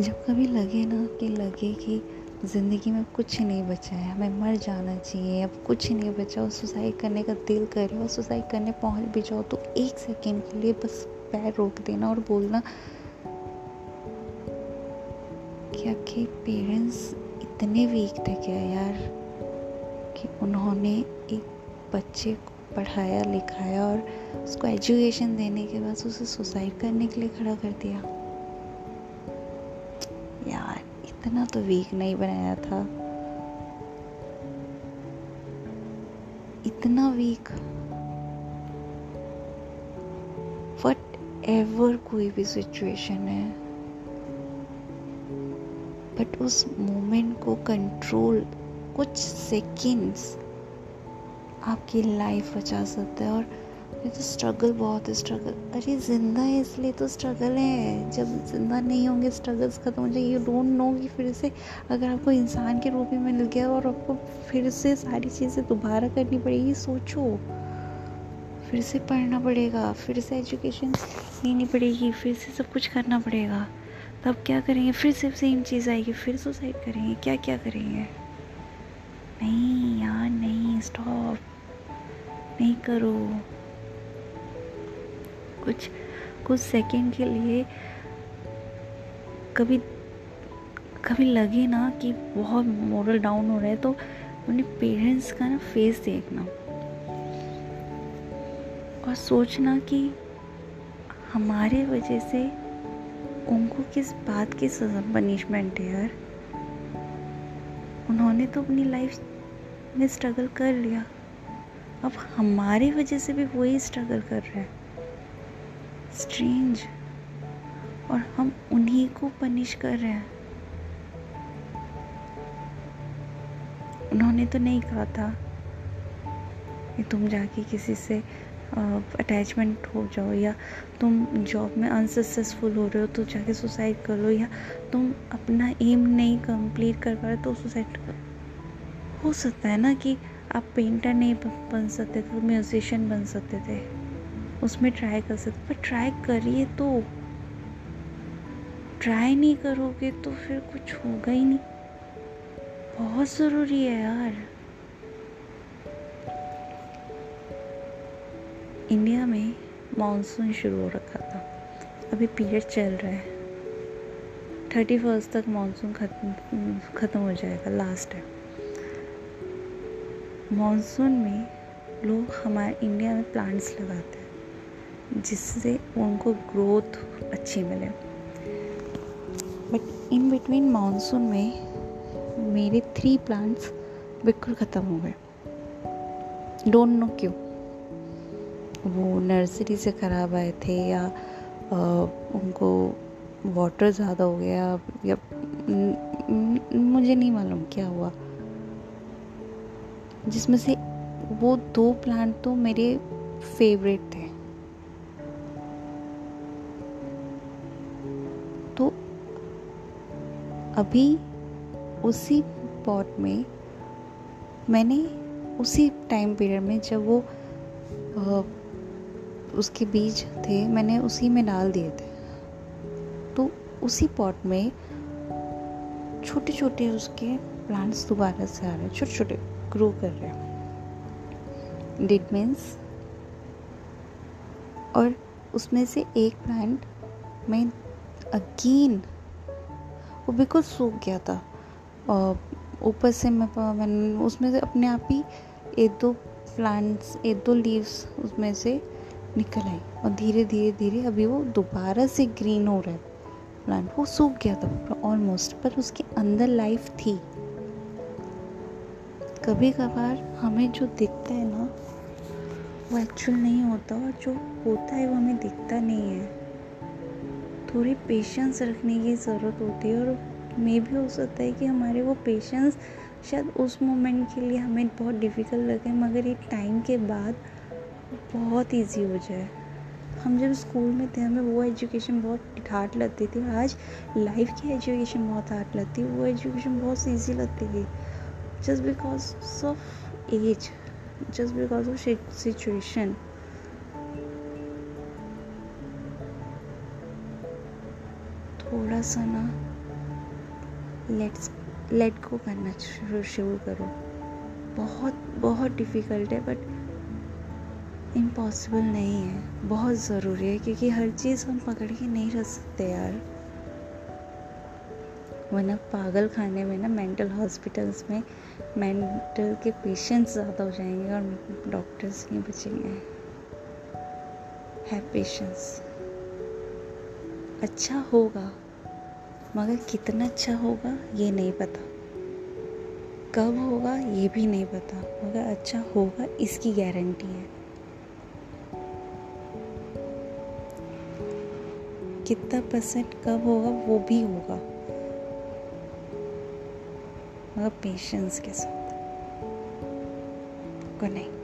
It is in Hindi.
जब कभी लगे ना कि लगे कि ज़िंदगी में कुछ नहीं बचा है, हमें मर जाना चाहिए, अब कुछ नहीं बचा, और सुसाइड करने का दिल करे और सुसाइड करने पहुँच भी जाओ तो एक सेकेंड के लिए बस पैर रोक देना और बोलना क्या कि पेरेंट्स इतने वीक थे क्या यार कि उन्होंने एक बच्चे को पढ़ाया, लिखाया और उसको एजुकेशन देने के बाद उसे सुसाइड करने के लिए खड़ा कर दिया? यार, इतना तो वीक नहीं बनाया था। इतना वीक वट एवर कोई भी सिचुएशन है। बट उस मोमेंट को कंट्रोल कुछ सेकंड्स आपकी लाइफ बचा सकता है और ये तो स्ट्रगल बहुत है स्ट्रगल अरे, ज़िंदा है, इसलिए तो स्ट्रगल है। जब ज़िंदा नहीं होंगे स्ट्रगल्स ख़त्म हो जाएगी। यू डोंट नो कि फिर से अगर आपको इंसान के रूप में मिल गया और आपको फिर से सारी चीज़ें दोबारा करनी पड़ेगी, सोचो। फिर से पढ़ना पड़ेगा, फिर से एजुकेशन लेनी पड़ेगी, फिर से सब कुछ करना पड़ेगा। तब क्या करेंगे? फिर से सेम चीज़ आएगी, फिर सुसाइड करेंगे। क्या क्या करेंगे? नहीं यार, नहीं स्टॉप नहीं करो। कुछ कुछ सेकंड के लिए कभी कभी लगे ना कि बहुत मोरल डाउन हो रहा है तो अपने पेरेंट्स का ना फेस देखना। और सोचना कि हमारे वजह से उनको किस बात की पनिशमेंट है यार। उन्होंने तो अपनी लाइफ में स्ट्रगल कर लिया। अब हमारी वजह से भी वही स्ट्रगल कर रहे हैं। स्ट्रेंज और हम उन्हीं को पनिश कर रहे हैं। उन्होंने तो नहीं कहा था कि तुम जाके किसी से अटैचमेंट हो जाओ या तुम जॉब में अनसक्सेसफुल हो रहे हो तो जाके सुसाइड कर लो या तुम अपना एम नहीं कंप्लीट कर पा रहे तो सुसाइड हो सकता है ना कि आप पेंटर नहीं बन सकते थे म्यूजिशियन बन सकते थे। उसमें ट्राई कर सकते, पर ट्राई करिए तो। ट्राई नहीं करोगे तो फिर कुछ होगा ही नहीं। बहुत ज़रूरी है यार। इंडिया में मानसून शुरू हो रखा था। अभी पीरियड चल रहा है। थर्टी फ़र्स्ट तक मानसून खत्म, ख़त्म हो जाएगा लास्ट है। मानसून में लोग हमारे, इंडिया में प्लांट्स लगाते हैं। जिससे उनको ग्रोथ अच्छी मिले। बट इन बिटवीन मानसून में मेरे थ्री प्लांट्स बिल्कुल ख़त्म हो गए। डोंट नो क्यों। वो नर्सरी से ख़राब आए थे या आ, उनको वाटर ज़्यादा हो गया या न, मुझे नहीं मालूम क्या हुआ। जिसमें से वो दो प्लांट तो मेरे फेवरेट थे। अभी उसी पॉट में, मैंने उसी टाइम पीरियड में जब वो उसके बीज थे, मैंने उसी में डाल दिए थे। तो उसी पॉट में छोटे छोटे उसके प्लांट्स दोबारा से आ रहे हैं छोटे छोटे ग्रो कर रहे हैं। डिड मीन्स और उसमें से एक प्लांट मैं अगेन वो बिल्कुल सूख गया था। ऊपर से मैं मैंने उसमें से अपने आप ही एक दो प्लांट्स एक दो लीव्स उसमें से निकल आई और धीरे धीरे धीरे अभी वो दोबारा से ग्रीन हो रहा है। प्लांट वो सूख गया था ऑलमोस्ट पर उसके अंदर लाइफ थी। कभी कभार हमें जो दिखता है ना, वो एक्चुअल नहीं होता और जो होता है वो हमें दिखता नहीं है। थोड़ी पेशेंस रखने की ज़रूरत होती है और मे भी हो सकता है कि हमारे वो पेशेंस शायद उस मोमेंट के लिए हमें बहुत डिफ़िकल्ट लगे, मगर एक टाइम के बाद बहुत इजी हो जाए। हम जब स्कूल में थे, हमें वो एजुकेशन बहुत हार्ड लगती थी। आज लाइफ की एजुकेशन बहुत हार्ड लगती है। वो एजुकेशन बहुत ईजी लगती थी just because of age just because of situation थोड़ा सा ना लेट्स लेट को करना शुरू करो. बहुत बहुत डिफ़िकल्ट है बट इम्पॉसिबल नहीं है. बहुत ज़रूरी है, क्योंकि हर चीज़ हम पकड़ के नहीं रख सकते यार. वरना पागल खाने में ना मेंटल हॉस्पिटल्स में मेंटल के पेशेंट्स ज़्यादा हो जाएँगे और डॉक्टर्स नहीं बचेंगे. है पेशेंस अच्छा होगा. मगर कितना अच्छा होगा, ये नहीं पता। कब होगा, ये भी नहीं पता, मगर अच्छा होगा, इसकी गारंटी है। कितना परसेंट कब होगा, वो भी होगा। मगर पेशेंस के साथ। Connect thank